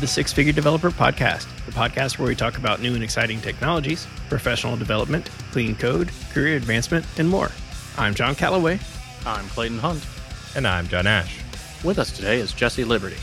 the Six Figure Developer Podcast, podcast where we talk about new and exciting technologies, professional development, clean code, career advancement, and more. I'm John Callaway. I'm Clayton Hunt. And I'm John Ash. With us today is Jesse Liberty.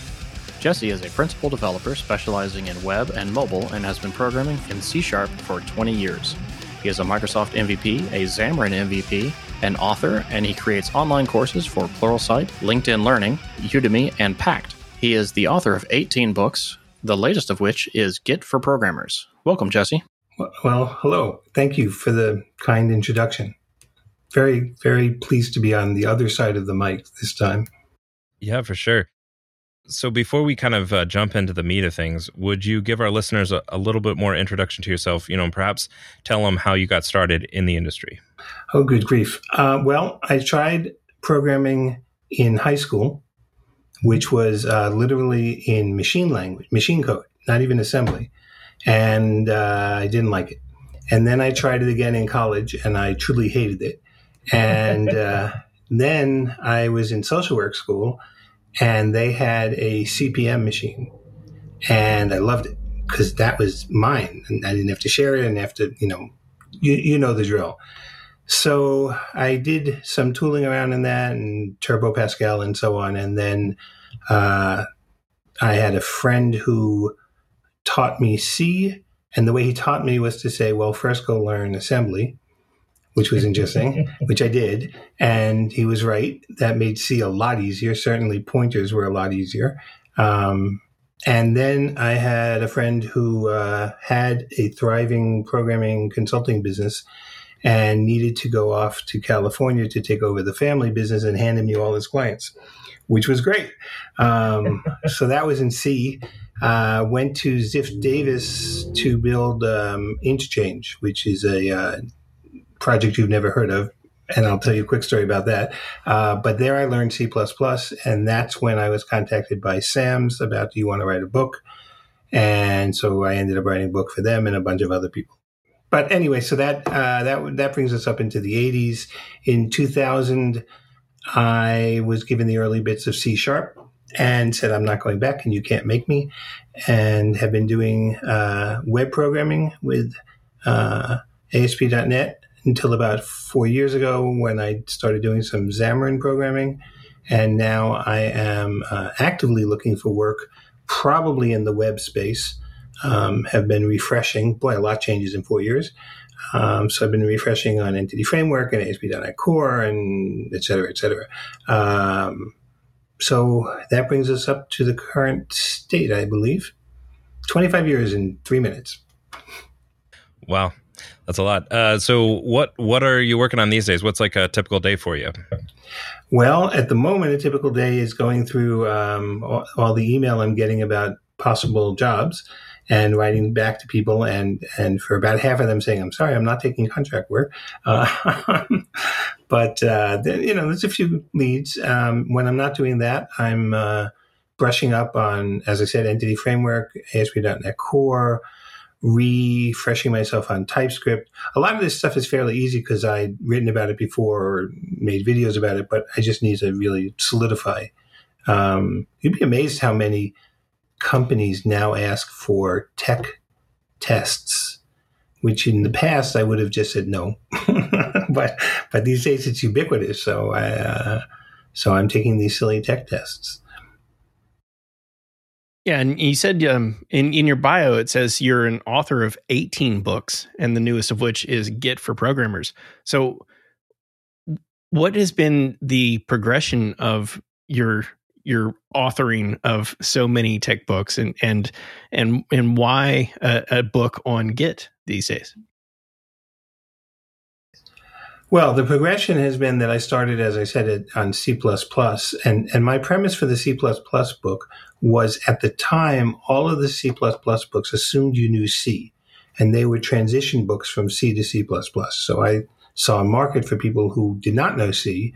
Jesse is a principal developer specializing in web and mobile and has been programming in C Sharp for 20 years. He is a Microsoft MVP, a Xamarin MVP, an author, and he creates online courses for Pluralsight, LinkedIn Learning, Udemy, and Packt. He is the author of 18 books, the latest of which is Git for Programmers. Welcome, Jesse. Well, hello. Thank you for the kind introduction. Very, very pleased to be on the other side of the mic this time. Yeah, for sure. So, before we kind of uh, jump into the meat of things, would you give our listeners a, a, little bit more introduction to yourself? You know, and perhaps tell them how you got started in the industry. Oh, good grief. Uh, well, I tried programming in high school which was uh, literally in machine language, machine code, not even assembly. And uh, I didn't like it. And then I tried it again in college and I truly hated it. And uh, then I was in social work school and they had a CP/M machine. And I loved it because that was mine. And I didn't have to share it and have to, you know, you, you know the drill. So I did some tooling around in that and Turbo Pascal and so on. And then uh, I had a friend who taught me C. And the way he taught me was to say, well, first go learn assembly, which was interesting, which I did. And he was right. That made C a lot easier. Certainly pointers were a lot easier. Um, and then I had a friend who uh, had a thriving programming consulting business and needed to go off to California to take over the family business and handed me all his clients, which was great. Um, so that was in C. Uh, went to Ziff Davis to build um, Interchange, which is a uh, project you've never heard of. And I'll tell you a quick story about that. Uh, but there I learned C, and that's when I was contacted by SAMS about do you want to write a book? And so I ended up writing a book for them and a bunch of other people but anyway, so that uh, that that brings us up into the 80s. In 2000, I was given the early bits of C sharp and said, "I'm not going back, and you can't make me." And have been doing uh, web programming with uh, ASP.NET until about four years ago when I started doing some Xamarin programming. And now I am uh, actively looking for work, probably in the web space um, have been refreshing. Boy, a lot changes in four years. Um, so I've been refreshing on Entity Framework and ASP.NET Core and et cetera, et cetera. Um, so that brings us up to the current state, I believe. 25 years in three minutes. Wow. That's a lot. Uh, so what what are you working on these days? What's like a typical day for you? Well, at the moment, a typical day is going through um, all, all, the email I'm getting about possible jobs and writing back to people and and for about half of them saying i'm sorry i'm not taking contract work. Uh, but uh, then, you know there's a few leads. Um, when i'm not doing that i'm uh, brushing up on as i said entity framework asp.net core refreshing myself on typescript. A lot of this stuff is fairly easy because i'd written about it before or made videos about it but i just need to really solidify um, you'd be amazed how many companies now ask for tech tests, which in the past I would have just said no, but but these days it's ubiquitous. So I uh, so I'm taking these silly tech tests. Yeah, and you said um, in in your bio it says you're an author of 18 books, and the newest of which is Git for Programmers. So, what has been the progression of your your authoring of so many tech books and and and and why a, a book on Git these days? Well, the progression has been that I started, as I said, on C++, and, and my premise for the C++ book was at the time, all of the C++ books assumed you knew C. and they were transition books from C to C++. So I saw a market for people who did not know C,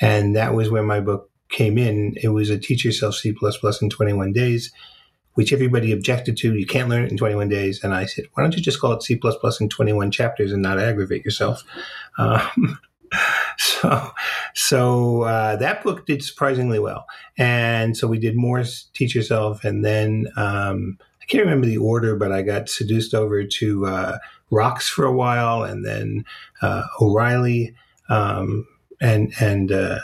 and that was where my book came in. It was a Teach Yourself C++ in 21 Days, which everybody objected to. You can't learn it in 21 days. And I said, why don't you just call it C++ in 21 chapters and not aggravate yourself? Um, so so uh, that book did surprisingly well. And so we did more Teach Yourself, and then um, I can't remember the order, but I got seduced over to uh, Wrox for a while, and then uh, O'Reilly, um, and and uh,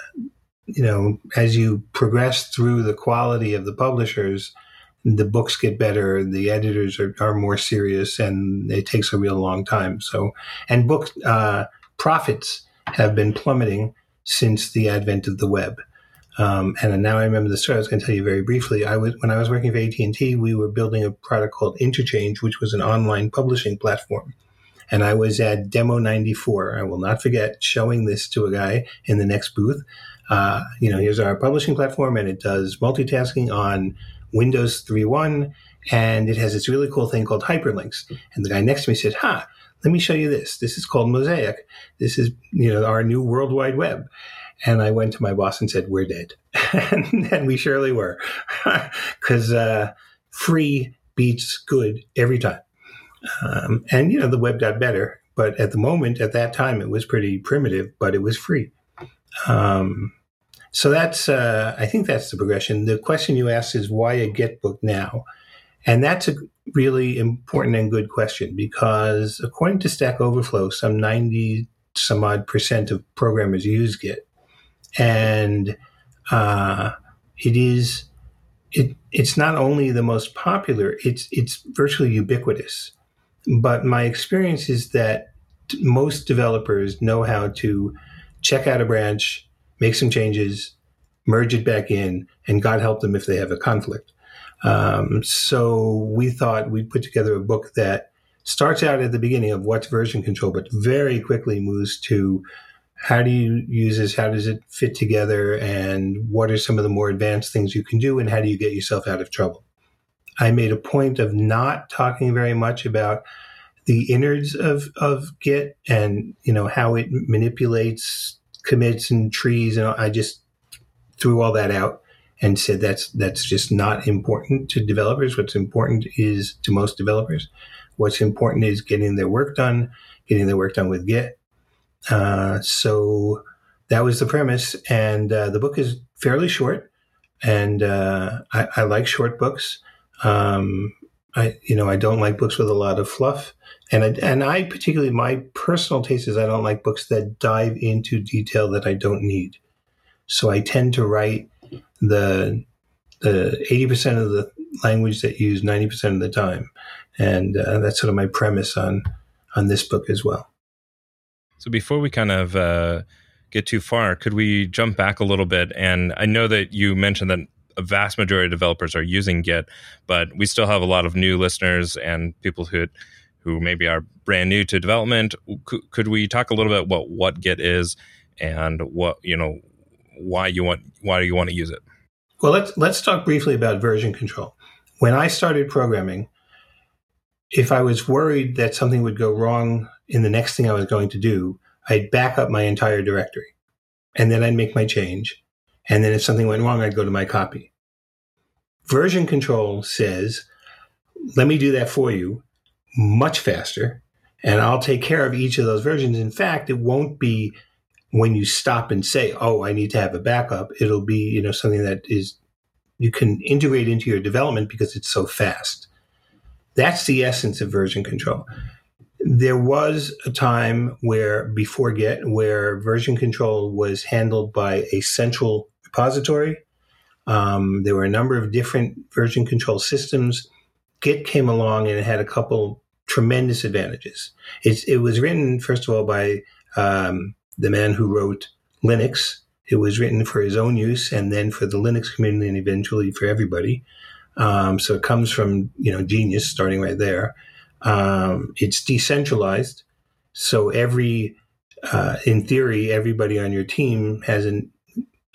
you know, as you progress through the quality of the publishers, the books get better, the editors are, are more serious, and it takes a real long time. So, and book uh, profits have been plummeting since the advent of the web. Um, and now I remember the story. I was going to tell you very briefly. I was when I was working for AT and T, we were building a product called Interchange, which was an online publishing platform. And I was at Demo 94. I will not forget showing this to a guy in the next booth. Uh, you know, here's our publishing platform, and it does multitasking on Windows 3.1, and it has this really cool thing called hyperlinks. And the guy next to me said, "Ha, let me show you this. This is called Mosaic. This is you know our new World Wide Web." And I went to my boss and said, We're dead. and, we surely were. Because uh, free beats good every time. Um, and, you know, the web got better. But at the moment, at that time, it was pretty primitive, but it was free. Um, so that's, uh, I think that's the progression. The question you asked is why a Git book now? And that's a really important and good question because according to Stack Overflow, some 90 some odd percent of programmers use Git and uh, it is it it's not only the most popular; it's it's virtually ubiquitous. But my experience is that most developers know how to check out a branch, make some changes, merge it back in, and God help them if they have a conflict. Um, so we thought we'd put together a book that starts out at the beginning of what's version control, but very quickly moves to how do you use this? How does it fit together? And what are some of the more advanced things you can do? And how do you get yourself out of trouble? I made a point of not talking very much about the innards of, of Git and, you know, how it manipulates commits and trees. And I just threw all that out and said that's, that's just not important to developers. What's important is to most developers. What's important is getting their work done, getting their work done with Git uh, so that was the premise, and uh, the book is fairly short, and uh, I, I, like short books. Um, I, you know, I don't like books with a lot of fluff, and I, and I particularly my personal taste is I don't like books that dive into detail that I don't need. So I tend to write the the eighty percent of the language that use ninety percent of the time, and uh, that's sort of my premise on on this book as well. So before we kind of uh, get too far, could we jump back a little bit? And I know that you mentioned that a vast majority of developers are using Git, but we still have a lot of new listeners and people who who maybe are brand new to development. Could, could we talk a little bit about what Git is and what you know why you want why do you want to use it? Well, let's let's talk briefly about version control. When I started programming, if I was worried that something would go wrong in the next thing I was going to do, I'd back up my entire directory and then I'd make my change. And then if something went wrong, I'd go to my copy. Version control says, let me do that for you much faster and I'll take care of each of those versions. In fact, it won't be when you stop and say, "Oh, I need to have a backup." It'll be, you know, something that is you can integrate into your development because it's so fast. That's the essence of version control. There was a time where, before Git, where version control was handled by a central repository. Um, there were a number of different version control systems. Git came along and it had a couple tremendous advantages. It, it was written, first of all, by um, the man who wrote Linux. It was written for his own use and then for the Linux community and eventually for everybody. Um, so it comes from you know genius starting right there. Um, it's decentralized, so every uh, in theory everybody on your team has an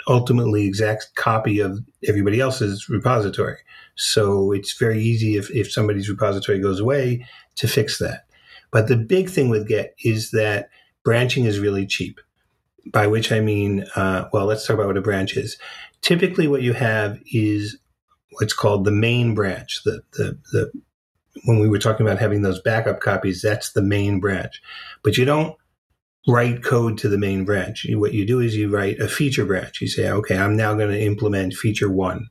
ultimately exact copy of everybody else's repository. So it's very easy if, if somebody's repository goes away, to fix that. But the big thing with Git is that branching is really cheap. By which I mean, uh, well, let's talk about what a branch is. Typically, what you have is what's called the main branch. The the the when we were talking about having those backup copies, that's the main branch. But you don't write code to the main branch. What you do is you write a feature branch. You say, okay, I'm now going to implement feature one.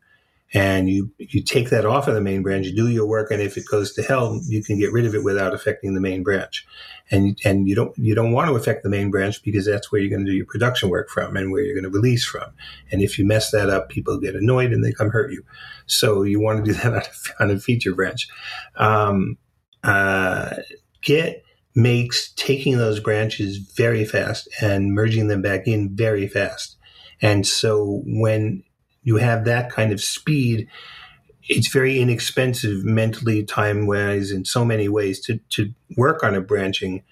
And you, you take that off of the main branch, do your work, and if it goes to hell, you can get rid of it without affecting the main branch. And and you don't you don't want to affect the main branch because that's where you're going to do your production work from and where you're going to release from. And if you mess that up, people get annoyed and they come hurt you. So you want to do that on a, on a feature branch. Um, uh, makes taking those branches very fast and merging them back in very fast. And so when you have that kind of speed, it's very inexpensive mentally, time wise, in so many ways to, to work on a branching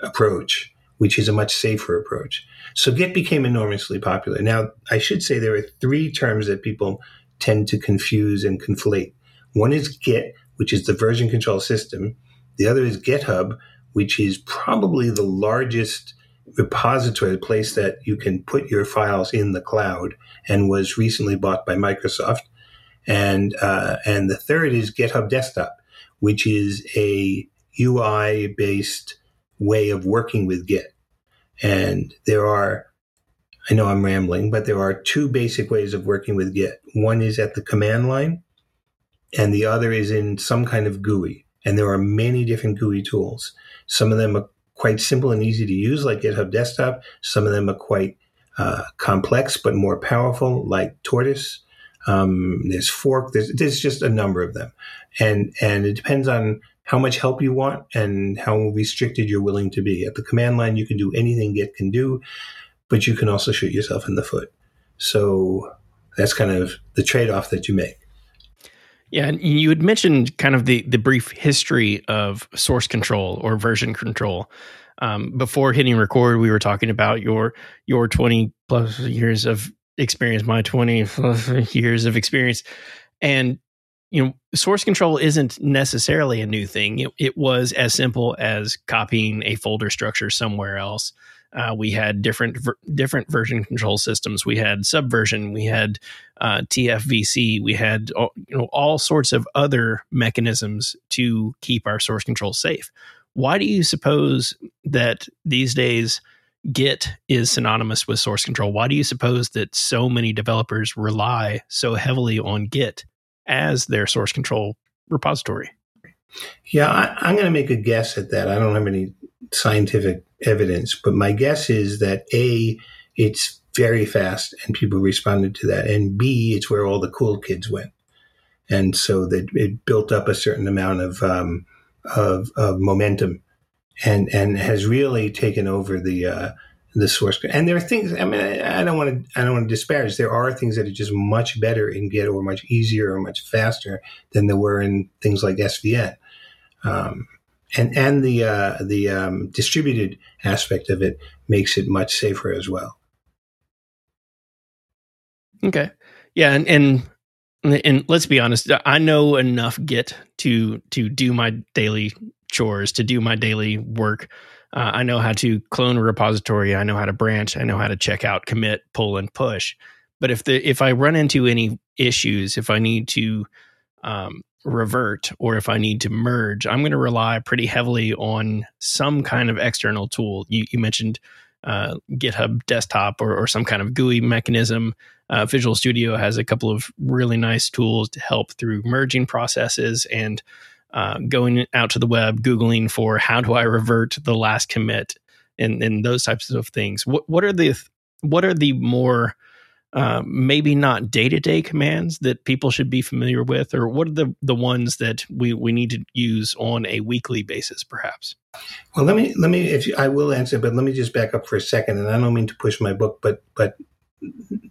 approach, which is a much safer approach. So Git became enormously popular. Now, I should say there are three terms that people tend to confuse and conflate. One is Git, which is the version control system. The other is GitHub, which is probably the largest repository, the place that you can put your files in the cloud, and was recently bought by Microsoft. And uh, and the third is GitHub Desktop, which is a UI based way of working with Git. And there are, I know I'm rambling, but there are two basic ways of working with Git. One is at the command line, and the other is in some kind of GUI. And there are many different GUI tools. Some of them are quite simple and easy to use, like GitHub Desktop. Some of them are quite uh, complex but more powerful, like Tortoise. Um, there's Fork. There's, there's just a number of them, and and it depends on how much help you want and how restricted you're willing to be. At the command line, you can do anything Git can do, but you can also shoot yourself in the foot. So that's kind of the trade-off that you make. Yeah, and you had mentioned kind of the the brief history of source control or version control. Um, before hitting record, we were talking about your your twenty plus years of experience, my twenty plus years of experience, and you know, source control isn't necessarily a new thing. It, it was as simple as copying a folder structure somewhere else uh, we had different ver- different version control systems. We had Subversion. We had uh, TFVC. We had all, you know all sorts of other mechanisms to keep our source control safe. Why do you suppose that these days Git is synonymous with source control? Why do you suppose that so many developers rely so heavily on Git as their source control repository? Yeah, I, am going to make a guess at that. I don't have any scientific evidence, but my guess is that A, it's very fast and people responded to that, and B, it's where all the cool kids went. And so that it built up a certain amount of, um, of, of momentum and, and has really taken over the, uh, the source. Code. And there are things. I mean, I, I don't want to. I don't want to disparage. There are things that are just much better in Git, or much easier, or much faster than there were in things like SVN. Um, and and the uh, the um, distributed aspect of it makes it much safer as well. Okay, yeah, and and and let's be honest, I know enough Git to to do my daily chores, to do my daily work. Uh, I know how to clone a repository. I know how to branch. I know how to check out, commit, pull, and push. But if the if I run into any issues, if I need to um, revert or if I need to merge, I'm going to rely pretty heavily on some kind of external tool. You, you mentioned uh, GitHub Desktop or, or, some kind of GUI mechanism. Uh, Visual Studio has a couple of really nice tools to help through merging processes and uh, going out to the web, Googling for how do I revert the last commit and, and those types of things. What, what are the what are the more uh, maybe not day to day commands that people should be familiar with, or what are the, the ones that we, we need to use on a weekly basis, perhaps? Well, let me let me if you, I will answer, but let me just back up for a second, and I don't mean to push my book, but but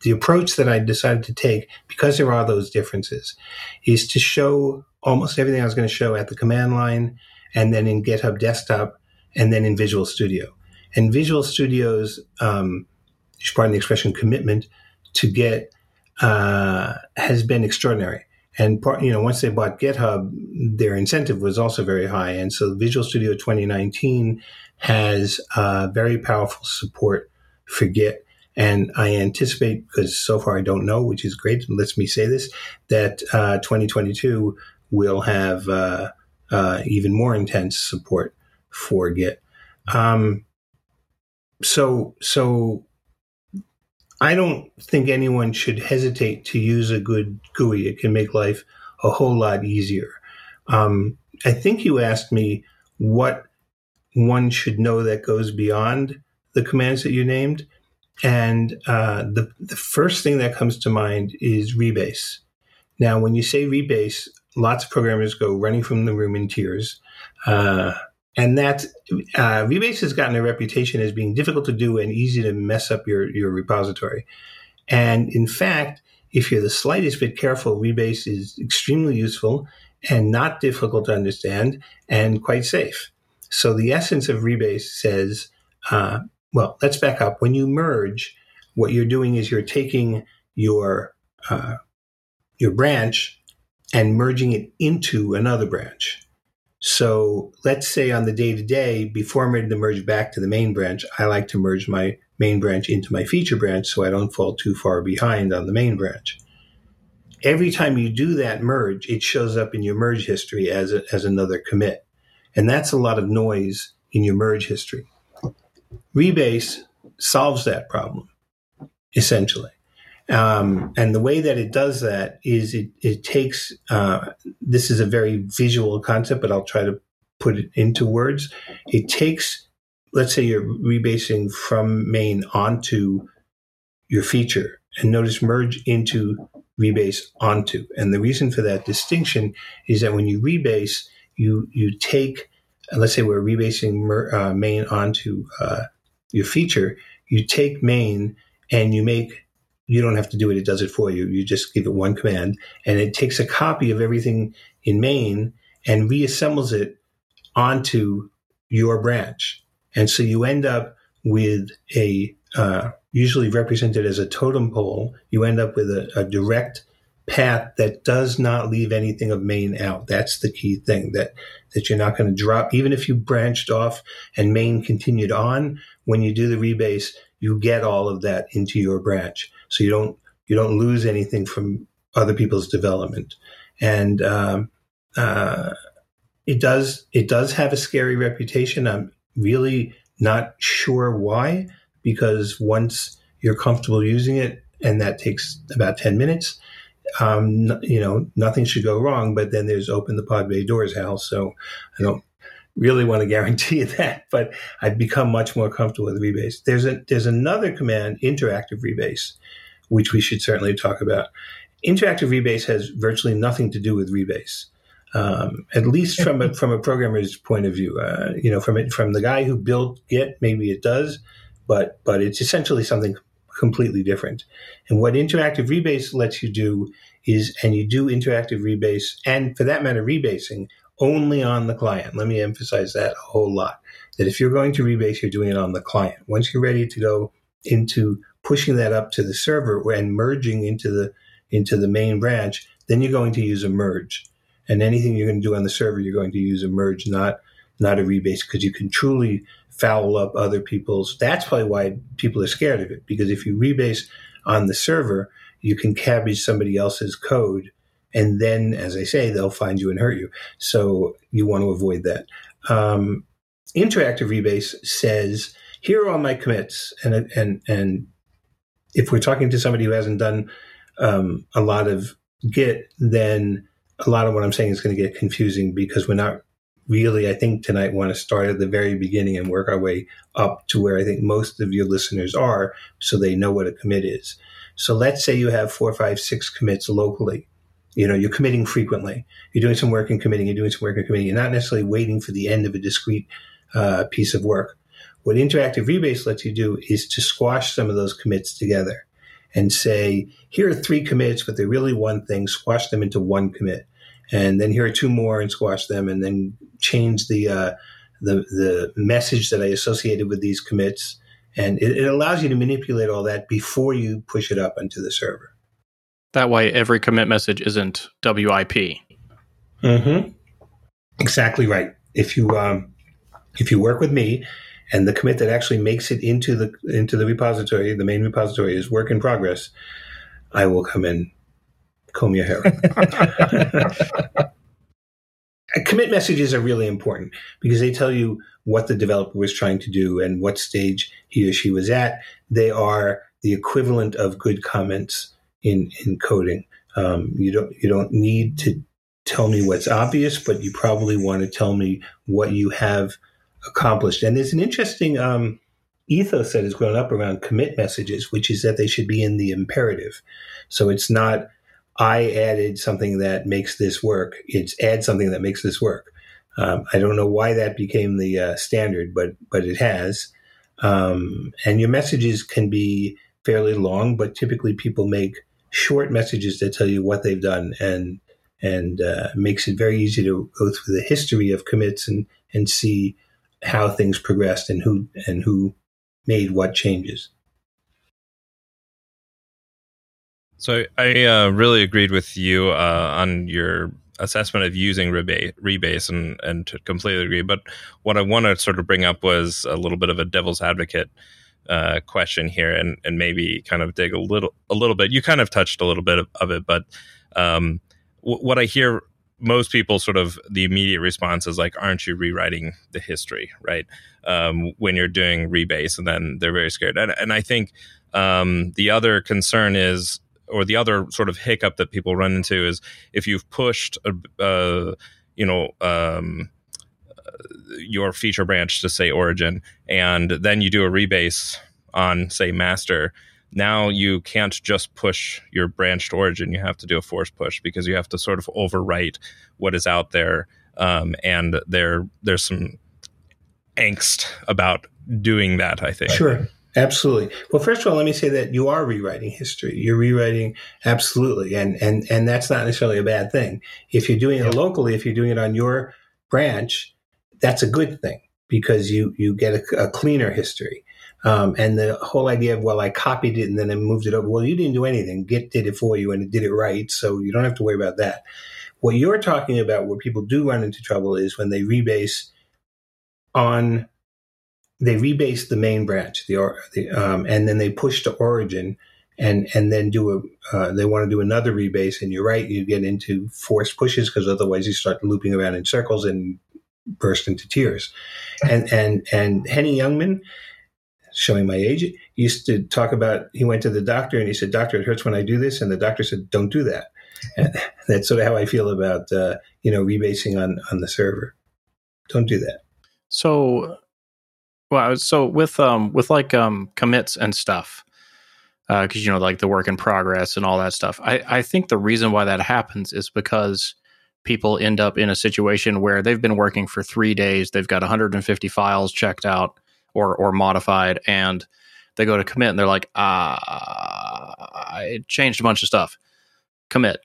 the approach that I decided to take because there are those differences is to show almost everything I was going to show at the command line, and then in GitHub Desktop, and then in Visual Studio. And Visual Studio's, um, pardon the expression, commitment to get uh, has been extraordinary. and part, you know, once they bought GitHub, their incentive was also very high. And so Visual Studio 2019 has uh, very powerful support for Git. And I anticipate, because so far I don't know, which is great, lets me say this, that uh, 2022 will have uh, uh, even more intense support for Git. Um, so, so I don't think anyone should hesitate to use a good GUI. It can make life a whole lot easier. Um, I think you asked me what one should know that goes beyond the commands that you named. And uh, the, the first thing that comes to mind is rebase. Now, when you say rebase, lots of programmers go running from the room in tears. Uh, and that uh, rebase has gotten a reputation as being difficult to do and easy to mess up your, your repository. And in fact, if you're the slightest bit careful, rebase is extremely useful and not difficult to understand and quite safe. So the essence of rebase says, uh, well, let's back up. When you merge, what you're doing is you're taking your uh, your branch and merging it into another branch. So let's say on the day to day, before I'm ready to merge back to the main branch, I like to merge my main branch into my feature branch so I don't fall too far behind on the main branch. Every time you do that merge, it shows up in your merge history as, a, as another commit. And that's a lot of noise in your merge history. Rebase solves that problem, essentially. Um, and the way that it does that is it, it takes, uh, this is a very visual concept, but I'll try to put it into words. It takes, let's say you're rebasing from main onto your feature and notice merge into rebase onto. And the reason for that distinction is that when you rebase, you, you take, let's say we're rebasing mer, uh, main onto uh, your feature, you take main and you make you don't have to do it. It does it for you. You just give it one command and it takes a copy of everything in main and reassembles it onto your branch. And so you end up with a, uh, usually represented as a totem pole. You end up with a, a direct path that does not leave anything of main out. That's the key thing that, that you're not going to drop. Even if you branched off and main continued on, when you do the rebase, you get all of that into your branch so you don't you don't lose anything from other people's development. And um, uh, it does it does have a scary reputation. I'm really not sure why because once you're comfortable using it and that takes about 10 minutes um, you know nothing should go wrong but then there's open the pod bay doors hal so i don't really want to guarantee you that, but I've become much more comfortable with rebase. There's a there's another command, interactive rebase, which we should certainly talk about. Interactive rebase has virtually nothing to do with rebase, um, at least from a, from a programmer's point of view. Uh, you know, from it, from the guy who built Git, maybe it does, but but it's essentially something completely different. And what interactive rebase lets you do is, and you do interactive rebase, and for that matter, rebasing only on the client. Let me emphasize that a whole lot. That if you're going to rebase, you're doing it on the client. Once you're ready to go into pushing that up to the server and merging into the into the main branch, then you're going to use a merge. And anything you're going to do on the server, you're going to use a merge, not not a rebase, because you can truly foul up other people's. That's probably why people are scared of it, because if you rebase on the server, you can cabbage somebody else's code and then, as I say, they'll find you and hurt you. So you want to avoid that. Um, interactive rebase says, here are all my commits, and and and if we're talking to somebody who hasn't done um, a lot of Git, then a lot of what I'm saying is going to get confusing because we're not really, I think, tonight want to start at the very beginning and work our way up to where I think most of your listeners are so they know what a commit is. So let's say you have four, five, six commits locally you know, you're committing frequently. You're doing some work and committing. You're doing some work and committing. You're not necessarily waiting for the end of a discrete uh, piece of work. What interactive rebase lets you do is to squash some of those commits together and say, here are three commits, but they're really one thing. Squash them into one commit, and then here are two more, and squash them, and then change the uh, the the message that I associated with these commits. And it, it allows you to manipulate all that before you push it up onto the server. That way, every commit message isn't WIP. Mm-hmm. Exactly right. If you um, if you work with me, and the commit that actually makes it into the into the repository, the main repository is work in progress. I will come in, comb your hair. commit messages are really important because they tell you what the developer was trying to do and what stage he or she was at. They are the equivalent of good comments in in coding. Um, you don't you don't need to tell me what's obvious, but you probably want to tell me what you have accomplished. And there's an interesting um, ethos that has grown up around commit messages, which is that they should be in the imperative. So it's not I added something that makes this work. It's add something that makes this work. Um, I don't know why that became the uh, standard, but but it has. Um, and your messages can be fairly long, but typically people make short messages that tell you what they've done and and uh, makes it very easy to go through the history of commits and and see how things progressed and who and who made what changes. So I uh, really agreed with you uh, on your assessment of using rebase, rebase and and to completely agree. But what I want to sort of bring up was a little bit of a devil's advocate uh, question here, and and maybe kind of dig a little a little bit. You kind of touched a little bit of, of it, but um, w- what I hear most people sort of the immediate response is like, "Aren't you rewriting the history?" Right um, when you're doing rebase, and then they're very scared. And, and I think um, the other concern is or the other sort of hiccup that people run into is if you've pushed a, uh, you know um, your feature branch to say origin and then you do a rebase on say master now you can't just push your branch to origin you have to do a force push because you have to sort of overwrite what is out there um, and there there's some angst about doing that i think sure Absolutely. Well, first of all, let me say that you are rewriting history. You're rewriting absolutely, and and and that's not necessarily a bad thing. If you're doing it locally, if you're doing it on your branch, that's a good thing because you you get a, a cleaner history. Um, and the whole idea of well, I copied it and then I moved it over. Well, you didn't do anything. Git did it for you, and it did it right, so you don't have to worry about that. What you're talking about, where people do run into trouble, is when they rebase on they rebase the main branch, the, the um, and then they push to origin, and and then do a uh, they want to do another rebase, and you're right, you get into forced pushes because otherwise you start looping around in circles and burst into tears, and and and Henny Youngman, showing my age, used to talk about he went to the doctor and he said, "Doctor, it hurts when I do this," and the doctor said, "Don't do that." And that's sort of how I feel about uh, you know rebasing on on the server. Don't do that. So well, so with um with like um commits and stuff, because uh, you know like the work in progress and all that stuff. I I think the reason why that happens is because people end up in a situation where they've been working for three days, they've got 150 files checked out or or modified, and they go to commit and they're like, ah, I changed a bunch of stuff. Commit.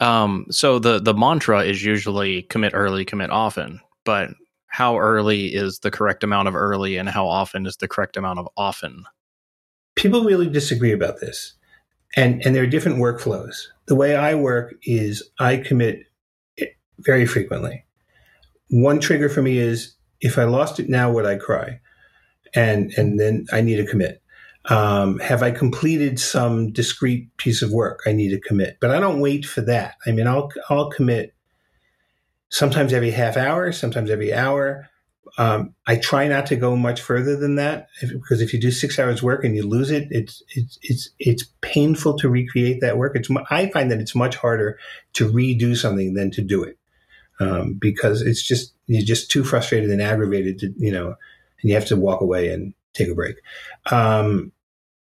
Um, so the the mantra is usually commit early, commit often, but how early is the correct amount of early and how often is the correct amount of often? People really disagree about this. And, and there are different workflows. The way I work is I commit very frequently. One trigger for me is if I lost it now, would I cry? And, and then I need to commit. Um, have I completed some discrete piece of work? I need to commit, but I don't wait for that. I mean, I'll, I'll commit sometimes every half hour, sometimes every hour. Um, I try not to go much further than that if, because if you do six hours work and you lose it, it's it's it's it's painful to recreate that work. It's I find that it's much harder to redo something than to do it um, because it's just you're just too frustrated and aggravated to you know, and you have to walk away and take a break. Um,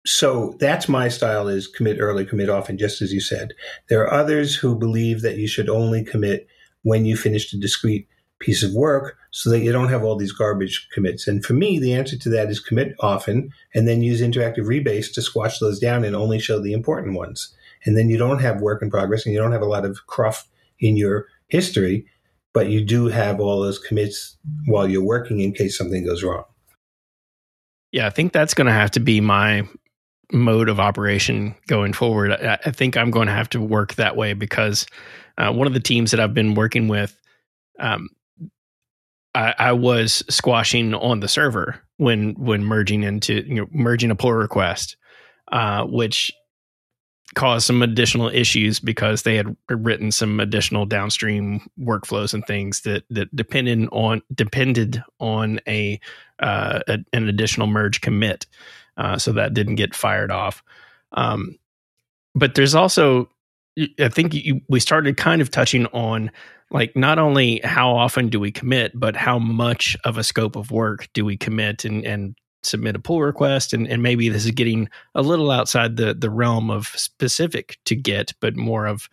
so that's my style: is commit early, commit often, just as you said. There are others who believe that you should only commit when you finished a discrete piece of work so that you don't have all these garbage commits. And for me, the answer to that is commit often and then use interactive rebase to squash those down and only show the important ones. And then you don't have work in progress and you don't have a lot of cruft in your history, but you do have all those commits while you're working in case something goes wrong. Yeah, I think that's going to have to be my mode of operation going forward. I, think I'm going to have to work that way because uh, one of the teams that I've been working with, um, I, I, was squashing on the server when when merging into you know merging a pull request, uh, which caused some additional issues because they had written some additional downstream workflows and things that that depended on depended on a, uh, a an additional merge commit, uh, so that didn't get fired off. Um, but there's also, I think you, we started kind of touching on like not only how often do we commit, but how much of a scope of work do we commit and and submit a pull request and, and maybe this is getting a little outside the the realm of specific to Git but more of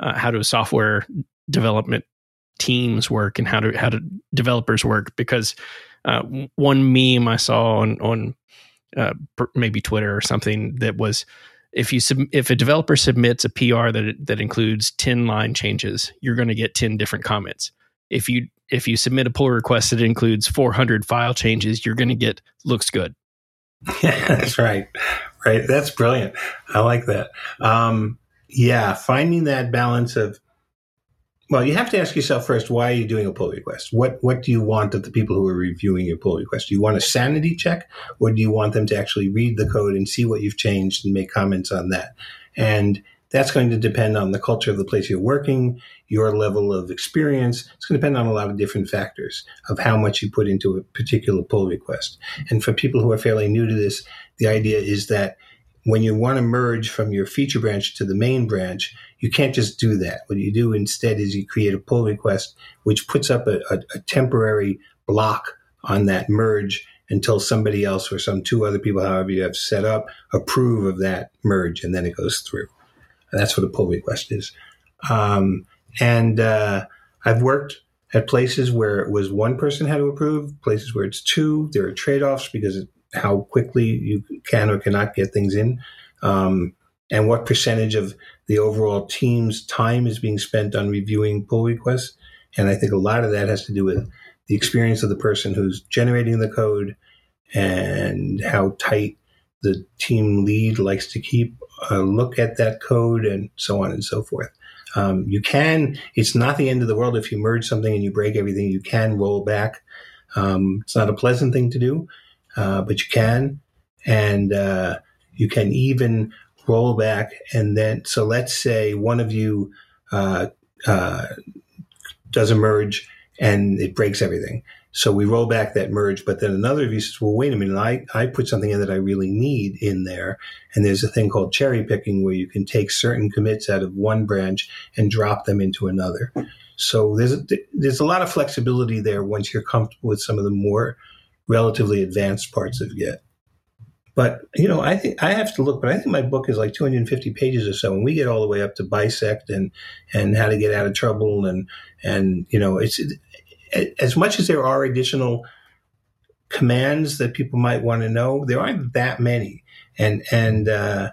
uh, how do software development teams work and how do how do developers work? Because uh, one meme I saw on on uh, maybe Twitter or something that was if you sub, if a developer submits a PR that that includes 10 line changes you're going to get 10 different comments. If you if you submit a pull request that includes 400 file changes, you're going to get looks good. Yeah, that's right. Right. That's brilliant. I like that. Um, yeah, finding that balance of well, you have to ask yourself first, why are you doing a pull request? What what do you want of the people who are reviewing your pull request? Do you want a sanity check or do you want them to actually read the code and see what you've changed and make comments on that? And that's going to depend on the culture of the place you're working, your level of experience. It's going to depend on a lot of different factors of how much you put into a particular pull request. And for people who are fairly new to this, the idea is that when you want to merge from your feature branch to the main branch, you can't just do that. What you do instead is you create a pull request, which puts up a, a, a temporary block on that merge until somebody else or some two other people, however you have set up, approve of that merge, and then it goes through. That's what a pull request is. Um, and uh, I've worked at places where it was one person had to approve, places where it's two. There are trade offs because of how quickly you can or cannot get things in, um, and what percentage of the overall team's time is being spent on reviewing pull requests. And I think a lot of that has to do with the experience of the person who's generating the code and how tight the team lead likes to keep a look at that code and so on and so forth. Um, you can, it's not the end of the world if you merge something and you break everything, you can roll back. Um, it's not a pleasant thing to do, uh, but you can. And uh, you can even roll back and then, so let's say one of you uh, uh does a merge and it breaks everything. So we roll back that merge, but then another of you says, well, wait a minute, I, I put something in that I really need in there. And there's a thing called cherry picking where you can take certain commits out of one branch and drop them into another. So there's, there's a lot of flexibility there once you're comfortable with some of the more relatively advanced parts of Git. But you know, I think I have to look. But I think my book is like 250 pages or so, and we get all the way up to bisect and and how to get out of trouble and and you know, it's as much as there are additional commands that people might want to know, there aren't that many, and and uh,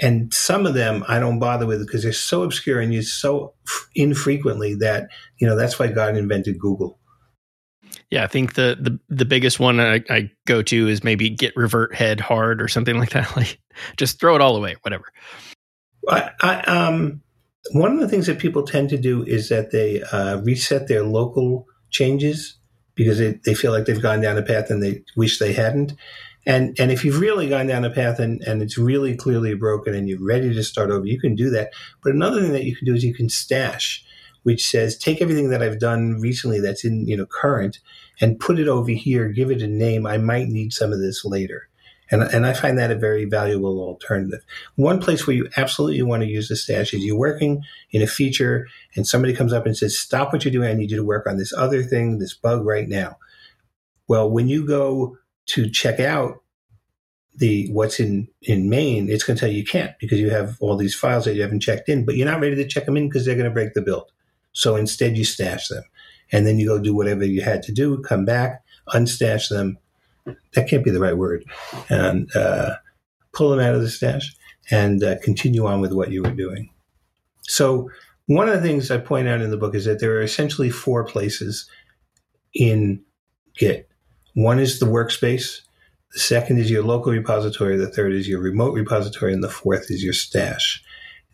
and some of them I don't bother with because they're so obscure and used so infrequently that you know that's why God invented Google. Yeah, I think the the, the biggest one I, I go to is maybe git revert head hard or something like that. Like just throw it all away, whatever. I, I um one of the things that people tend to do is that they uh, reset their local changes because they, they feel like they've gone down a path and they wish they hadn't. And and if you've really gone down a path and, and it's really clearly broken and you're ready to start over, you can do that. But another thing that you can do is you can stash, which says take everything that I've done recently that's in you know current and put it over here, give it a name. I might need some of this later. And, and I find that a very valuable alternative. One place where you absolutely want to use the stash is you're working in a feature and somebody comes up and says, stop what you're doing. I need you to work on this other thing, this bug right now. Well, when you go to check out the what's in in main, it's going to tell you you can't because you have all these files that you haven't checked in, but you're not ready to check them in because they're going to break the build. So instead, you stash them, and then you go do whatever you had to do, come back, unstash them, that can't be the right word, and uh, pull them out of the stash and uh, continue on with what you were doing. So, one of the things I point out in the book is that there are essentially four places in Git. One is the workspace, The second is your local repository. The third is your remote repository. And the fourth is your stash.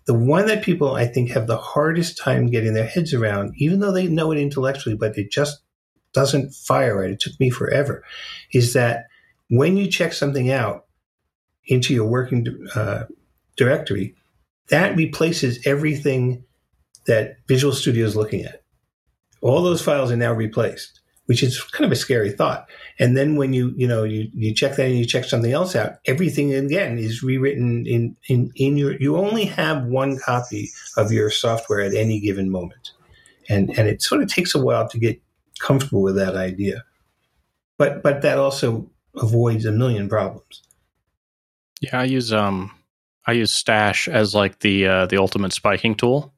The one that people, I think, have the hardest time getting their heads around, even though they know it intellectually, but it just doesn't fire right. It took me forever, is that when you check something out into your working uh, directory, that replaces everything that Visual Studio is looking at. All those files are now replaced which is kind of a scary thought. And then when you, you know, you, you check that and you check something else out, everything again is rewritten in, in, in your, you only have one copy of your software at any given moment. And, and it sort of takes a while to get comfortable with that idea. But, but that also avoids a million problems. Yeah. I use, um, I use Stash as like the, uh, the ultimate spiking tool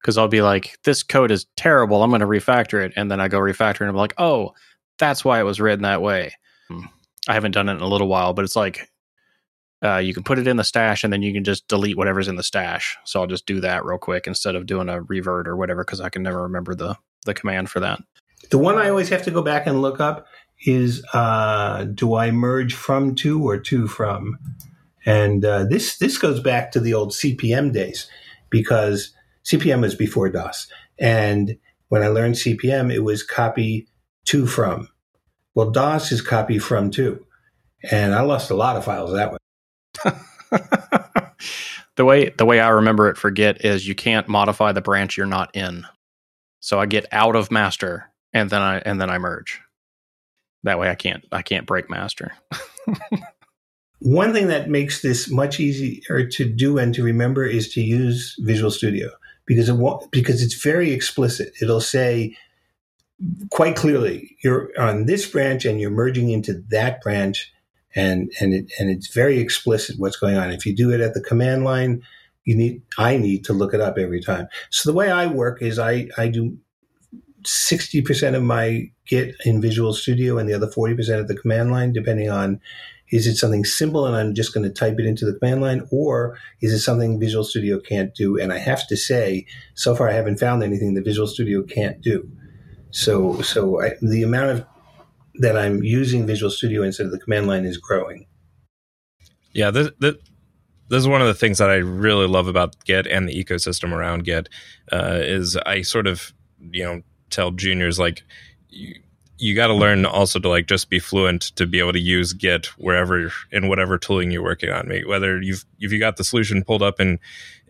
because I'll be like, this code is terrible. I'm going to refactor it. And then I go refactor and I'm like, oh, that's why it was written that way. Hmm. I haven't done it in a little while, but it's like uh, you can put it in the stash and then you can just delete whatever's in the stash. So I'll just do that real quick instead of doing a revert or whatever because I can never remember the, the command for that. The one I always have to go back and look up is uh, do I merge from to or to from? And uh, this this goes back to the old CP/M days because CP/M was before DOS. And when I learned CP/M, it was copy to from. Well, DOS is copy from to. And I lost a lot of files that way. the way the way I remember it for Git is you can't modify the branch you're not in. So I get out of master and then I and then I merge. That way I can't I can't break master. One thing that makes this much easier to do and to remember is to use Visual Studio because it because it's very explicit. It'll say quite clearly you're on this branch and you're merging into that branch, and and it, and it's very explicit what's going on. If you do it at the command line, you need I need to look it up every time. So the way I work is I I do. 60% of my Git in Visual Studio and the other 40% at the command line, depending on is it something simple and I'm just going to type it into the command line, or is it something Visual Studio can't do? And I have to say, so far I haven't found anything that Visual Studio can't do. So, so I, the amount of that I'm using Visual Studio instead of the command line is growing. Yeah, this, this, this is one of the things that I really love about Git and the ecosystem around Git uh, is I sort of you know tell juniors like you, you got to learn also to like just be fluent to be able to use Git wherever in whatever tooling you're working on. Whether you've if you got the solution pulled up in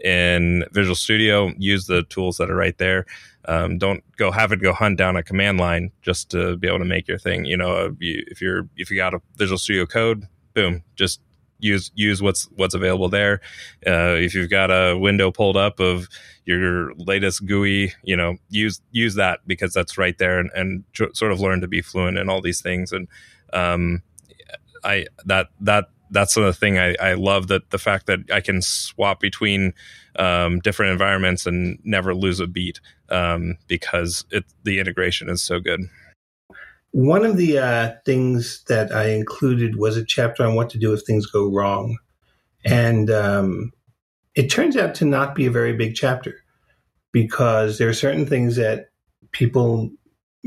in Visual Studio, use the tools that are right there. Um, don't go have it go hunt down a command line just to be able to make your thing. You know, if you're if you got a Visual Studio code, boom, just use use what's what's available there. Uh, if you've got a window pulled up of your latest GUI, you know, use use that because that's right there, and, and sort of learn to be fluent in all these things. And um, I that that that's the thing I, I love that the fact that I can swap between um, different environments and never lose a beat um, because it the integration is so good. One of the uh, things that I included was a chapter on what to do if things go wrong. And um, it turns out to not be a very big chapter because there are certain things that people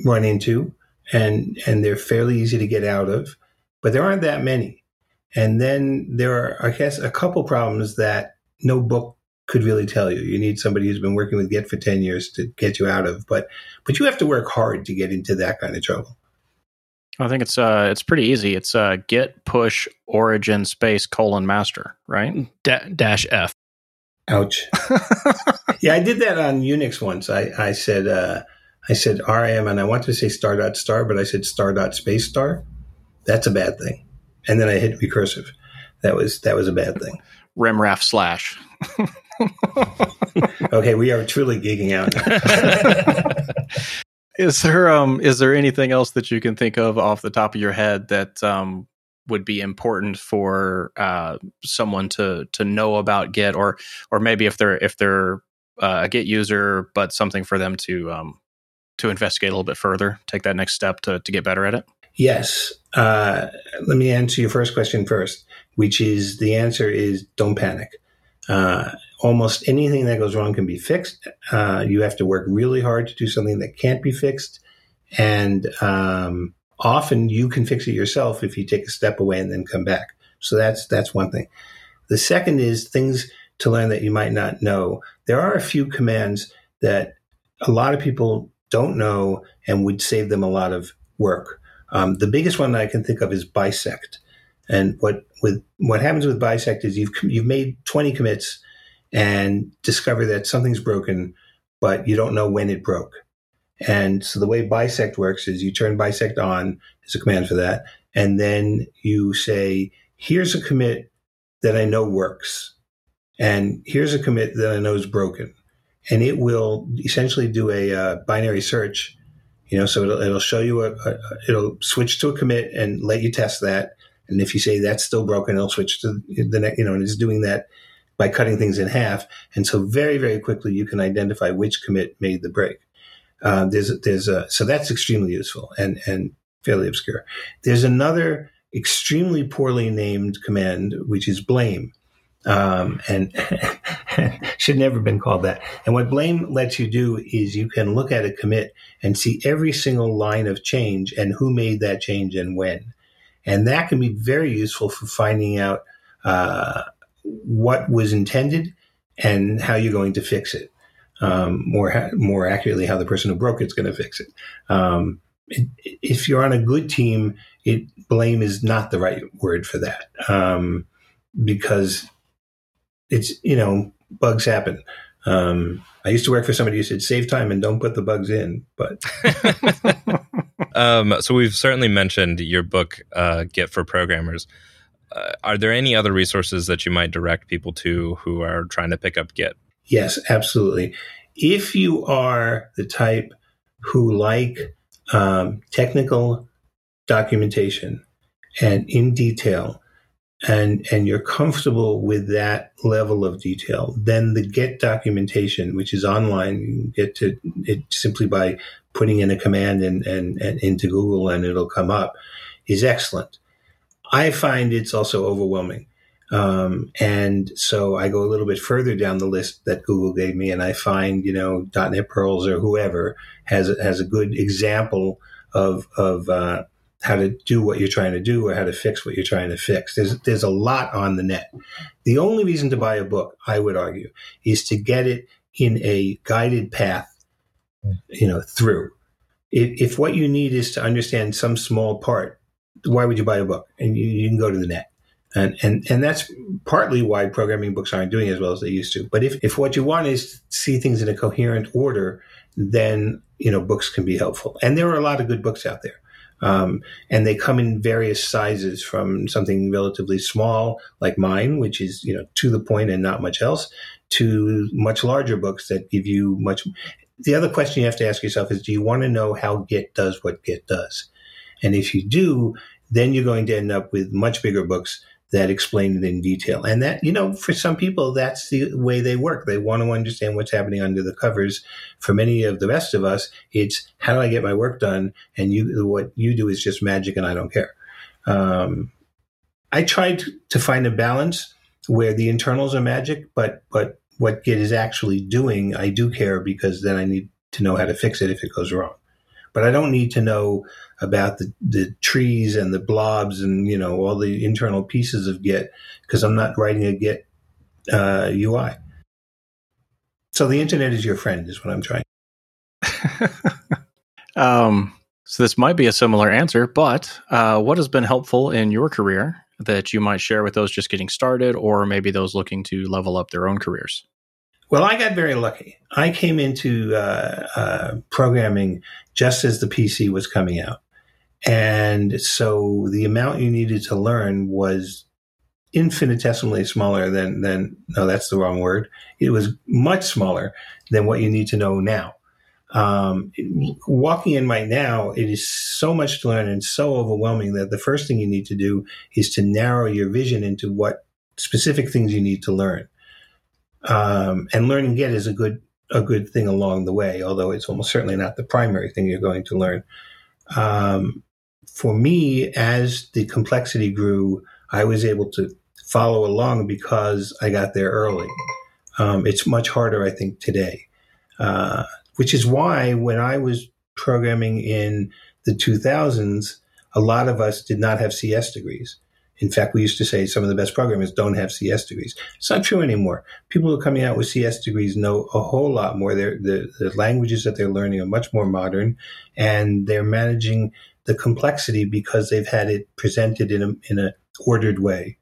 run into and, and they're fairly easy to get out of, but there aren't that many. And then there are, I guess, a couple problems that no book could really tell you. You need somebody who's been working with Git for 10 years to get you out of, but, but you have to work hard to get into that kind of trouble. I think it's uh it's pretty easy. It's uh git push origin space colon master, right? Da- dash F. Ouch. yeah, I did that on Unix once. I I said uh I said RM and I wanted to say star dot star, but I said star dot space star. That's a bad thing. And then I hit recursive. That was that was a bad thing. Remraf slash. okay, we are truly geeking out. Is there um is there anything else that you can think of off the top of your head that um would be important for uh, someone to to know about Git, or or maybe if they're if they're uh, a Git user, but something for them to um, to investigate a little bit further, take that next step to to get better at it. Yes. Uh, let me answer your first question first, which is the answer is don't panic. Uh, almost anything that goes wrong can be fixed. Uh, you have to work really hard to do something that can't be fixed. And um, often you can fix it yourself if you take a step away and then come back. So that's that's one thing. The second is things to learn that you might not know. There are a few commands that a lot of people don't know and would save them a lot of work. Um, the biggest one that I can think of is bisect. And what with what happens with bisect is you've you've made 20 commits and discover that something's broken, but you don't know when it broke. And so the way bisect works is you turn bisect on, there's a command for that, and then you say, here's a commit that I know works, and here's a commit that I know is broken. And it will essentially do a uh, binary search, you know, so it'll, it'll show you a, a, it'll switch to a commit and let you test that. And if you say that's still broken, it'll switch to the next, you know, and it's doing that by cutting things in half. And so very, very quickly you can identify which commit made the break. Uh, there's, there's a, so that's extremely useful and, and fairly obscure. There's another extremely poorly named command, which is blame. Um, and should never have been called that. And what blame lets you do is you can look at a commit and see every single line of change and who made that change and when. And that can be very useful for finding out uh, what was intended and how you're going to fix it. Um, more more accurately, how the person who broke it's going to fix it. Um, if you're on a good team, it blame is not the right word for that um, because it's you know bugs happen. Um, I used to work for somebody who said save time and don't put the bugs in, but. um, so we've certainly mentioned your book, uh, Git for Programmers. Uh, are there any other resources that you might direct people to who are trying to pick up Git? Yes, absolutely. If you are the type who like um, technical documentation and in detail, and and you're comfortable with that level of detail, then the Git documentation, which is online, you get to it simply by putting in a command and, and, and into Google and it'll come up, is excellent. I find it's also overwhelming. Um, and so I go a little bit further down the list that Google gave me, and I find you know .NET Perls or whoever has has a good example of of uh, how to do what you're trying to do or how to fix what you're trying to fix. There's there's a lot on the net. The only reason to buy a book, I would argue, is to get it in a guided path, you know, through. If, if what you need is to understand some small part, why would you buy a book? And you, you can go to the net. And, and, and that's partly why programming books aren't doing as well as they used to. But if, if what you want is to see things in a coherent order, then, you know, books can be helpful. And there are a lot of good books out there. Um, and they come in various sizes from something relatively small like mine, which is, you know, to the point and not much else to much larger books that give you much. The other question you have to ask yourself is, do you want to know how Git does what Git does? And if you do, then you're going to end up with much bigger books that explain it in detail. And that, you know, for some people, that's the way they work. They want to understand what's happening under the covers. For many of the rest of us, it's how do I get my work done? And you, what you do is just magic and I don't care. Um, I tried to find a balance where the internals are magic, but, but what Git is actually doing, I do care because then I need to know how to fix it if it goes wrong. But I don't need to know about the, the trees and the blobs and you know all the internal pieces of Git because I'm not writing a Git uh, UI. So the internet is your friend, is what I'm trying. um, so this might be a similar answer, but uh, what has been helpful in your career that you might share with those just getting started, or maybe those looking to level up their own careers? Well, I got very lucky. I came into uh, uh, programming just as the PC was coming out. And so the amount you needed to learn was infinitesimally smaller than, than, no, that's the wrong word. It was much smaller than what you need to know now. Um, walking in right now, it is so much to learn and so overwhelming that the first thing you need to do is to narrow your vision into what specific things you need to learn. Um, and learning Git is a good a good thing along the way, although it's almost certainly not the primary thing you're going to learn. Um, for me, as the complexity grew, I was able to follow along because I got there early. Um, it's much harder, I think, today, uh, which is why when I was programming in the 2000s, a lot of us did not have CS degrees. In fact, we used to say some of the best programmers don't have CS degrees. It's not true anymore. People who are coming out with CS degrees know a whole lot more. the, the languages that they're learning are much more modern, and they're managing the complexity because they've had it presented in a in a ordered way.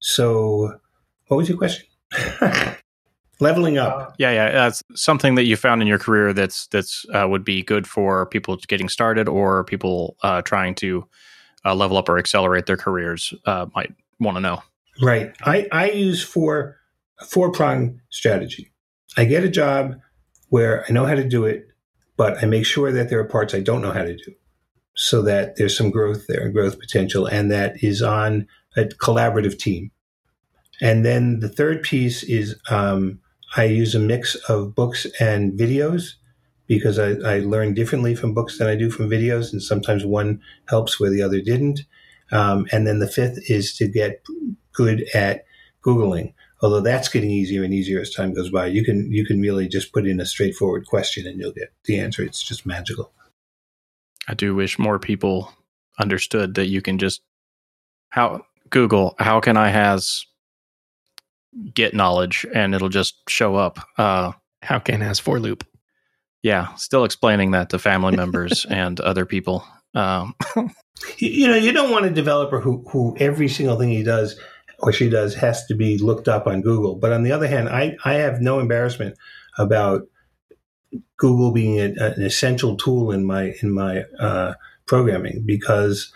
So, what was your question? Leveling up. Yeah, yeah, that's something that you found in your career that's that's uh, would be good for people getting started or people uh, trying to uh, level up or accelerate their careers uh, might want to know. Right. I I use four four prong strategy. I get a job where I know how to do it, but I make sure that there are parts I don't know how to do, so that there's some growth there and growth potential, and that is on a collaborative team. And then the third piece is um, I use a mix of books and videos because I, I learn differently from books than I do from videos, and sometimes one helps where the other didn't. Um, and then the fifth is to get good at Googling. Although that's getting easier and easier as time goes by, you can you can really just put in a straightforward question and you'll get the answer. It's just magical. I do wish more people understood that you can just how Google how can I has get knowledge and it'll just show up. Uh, How can has for loop? Yeah, still explaining that to family members and other people. Um, you, you know, you don't want a developer who who every single thing he does or she does has to be looked up on Google. But on the other hand, I I have no embarrassment about Google being a, an essential tool in my in my uh, programming because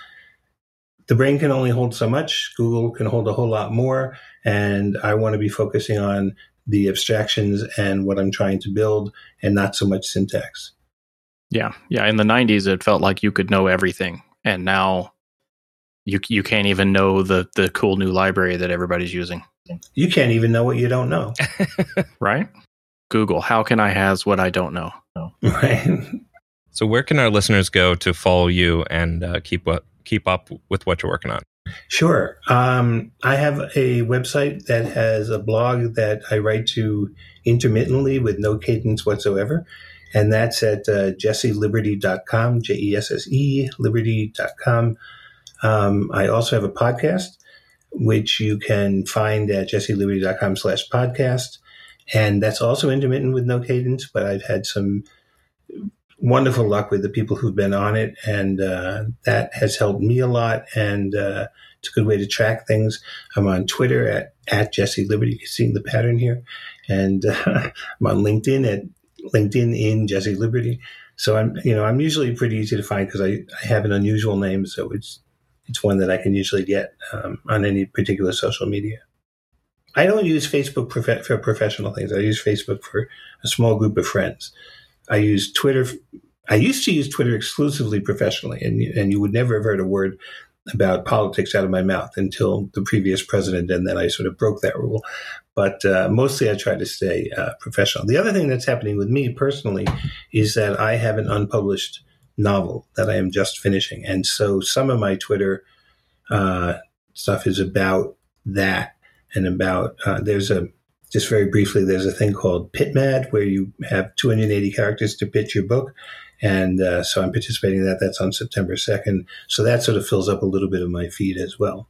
the brain can only hold so much. Google can hold a whole lot more. And I want to be focusing on the abstractions and what I'm trying to build and not so much syntax. Yeah. Yeah. In the 90s, it felt like you could know everything. And now you, you can't even know the, the cool new library that everybody's using. You can't even know what you don't know. right? Google, how can I has what I don't know? Right. So, where can our listeners go to follow you and uh, keep what keep up with what you're working on? Sure. Um, I have a website that has a blog that I write to intermittently with no cadence whatsoever. And that's at uh, jesseliberty.com, J E S S E, liberty.com. Um, I also have a podcast, which you can find at jesseliberty.com slash podcast. And that's also intermittent with no cadence, but I've had some wonderful luck with the people who've been on it, and uh, that has helped me a lot. And uh, it's a good way to track things. I'm on Twitter at at Jesse Liberty. You can see the pattern here, and uh, I'm on LinkedIn at LinkedIn in Jesse Liberty. So I'm you know I'm usually pretty easy to find because I, I have an unusual name, so it's it's one that I can usually get um, on any particular social media. I don't use Facebook prof- for professional things. I use Facebook for a small group of friends. I use Twitter. I used to use Twitter exclusively professionally, and and you would never have heard a word about politics out of my mouth until the previous president, and then I sort of broke that rule. But uh, mostly, I try to stay uh, professional. The other thing that's happening with me personally is that I have an unpublished novel that I am just finishing, and so some of my Twitter uh, stuff is about that and about uh, there's a just very briefly, there's a thing called PitMad where you have 280 characters to pitch your book. And uh, so I'm participating in that. That's on September 2nd. So that sort of fills up a little bit of my feed as well.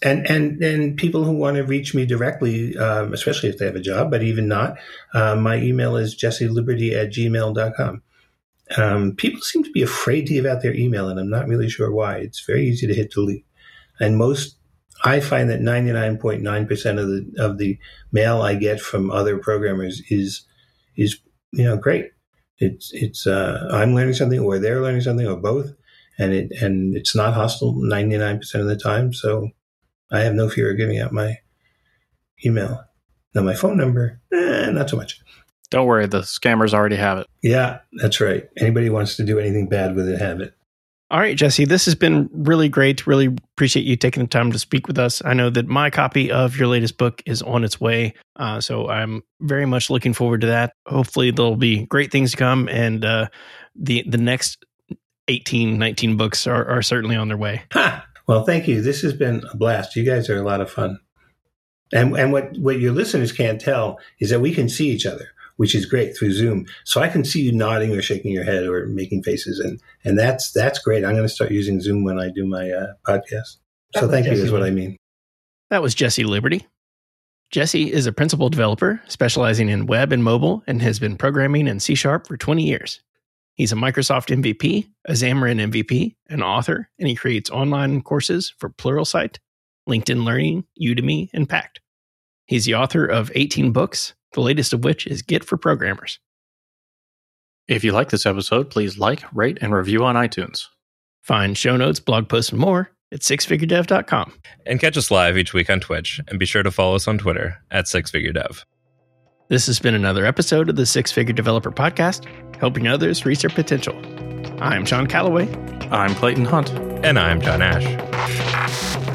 And and and people who want to reach me directly, um, especially if they have a job, but even not, uh, my email is jesseliberty at gmail.com. Um, people seem to be afraid to give out their email, and I'm not really sure why. It's very easy to hit delete. And most I find that 99.9% of the of the mail I get from other programmers is is you know great. It's it's uh, I'm learning something or they're learning something or both, and it and it's not hostile 99% of the time. So I have no fear of giving out my email. Now my phone number, eh, not so much. Don't worry, the scammers already have it. Yeah, that's right. Anybody wants to do anything bad with it, have it. All right, Jesse, this has been really great. Really appreciate you taking the time to speak with us. I know that my copy of your latest book is on its way. Uh, so I'm very much looking forward to that. Hopefully, there'll be great things to come, and uh, the, the next 18, 19 books are, are certainly on their way. Well, thank you. This has been a blast. You guys are a lot of fun. And, and what, what your listeners can't tell is that we can see each other which is great through Zoom. So I can see you nodding or shaking your head or making faces, and and that's that's great. I'm going to start using Zoom when I do my uh, podcast. So thank you is what I mean. That was Jesse Liberty. Jesse is a principal developer specializing in web and mobile and has been programming in C Sharp for 20 years. He's a Microsoft MVP, a Xamarin MVP, an author, and he creates online courses for Pluralsight, LinkedIn Learning, Udemy, and Packt. He's the author of 18 books, the latest of which is Git for Programmers. If you like this episode, please like, rate, and review on iTunes. Find show notes, blog posts, and more at sixfiguredev.com. And catch us live each week on Twitch, and be sure to follow us on Twitter at sixfiguredev. This has been another episode of the Six Figure Developer Podcast, helping others reach their potential. I'm Sean Callaway. I'm Clayton Hunt. And I'm John Ash.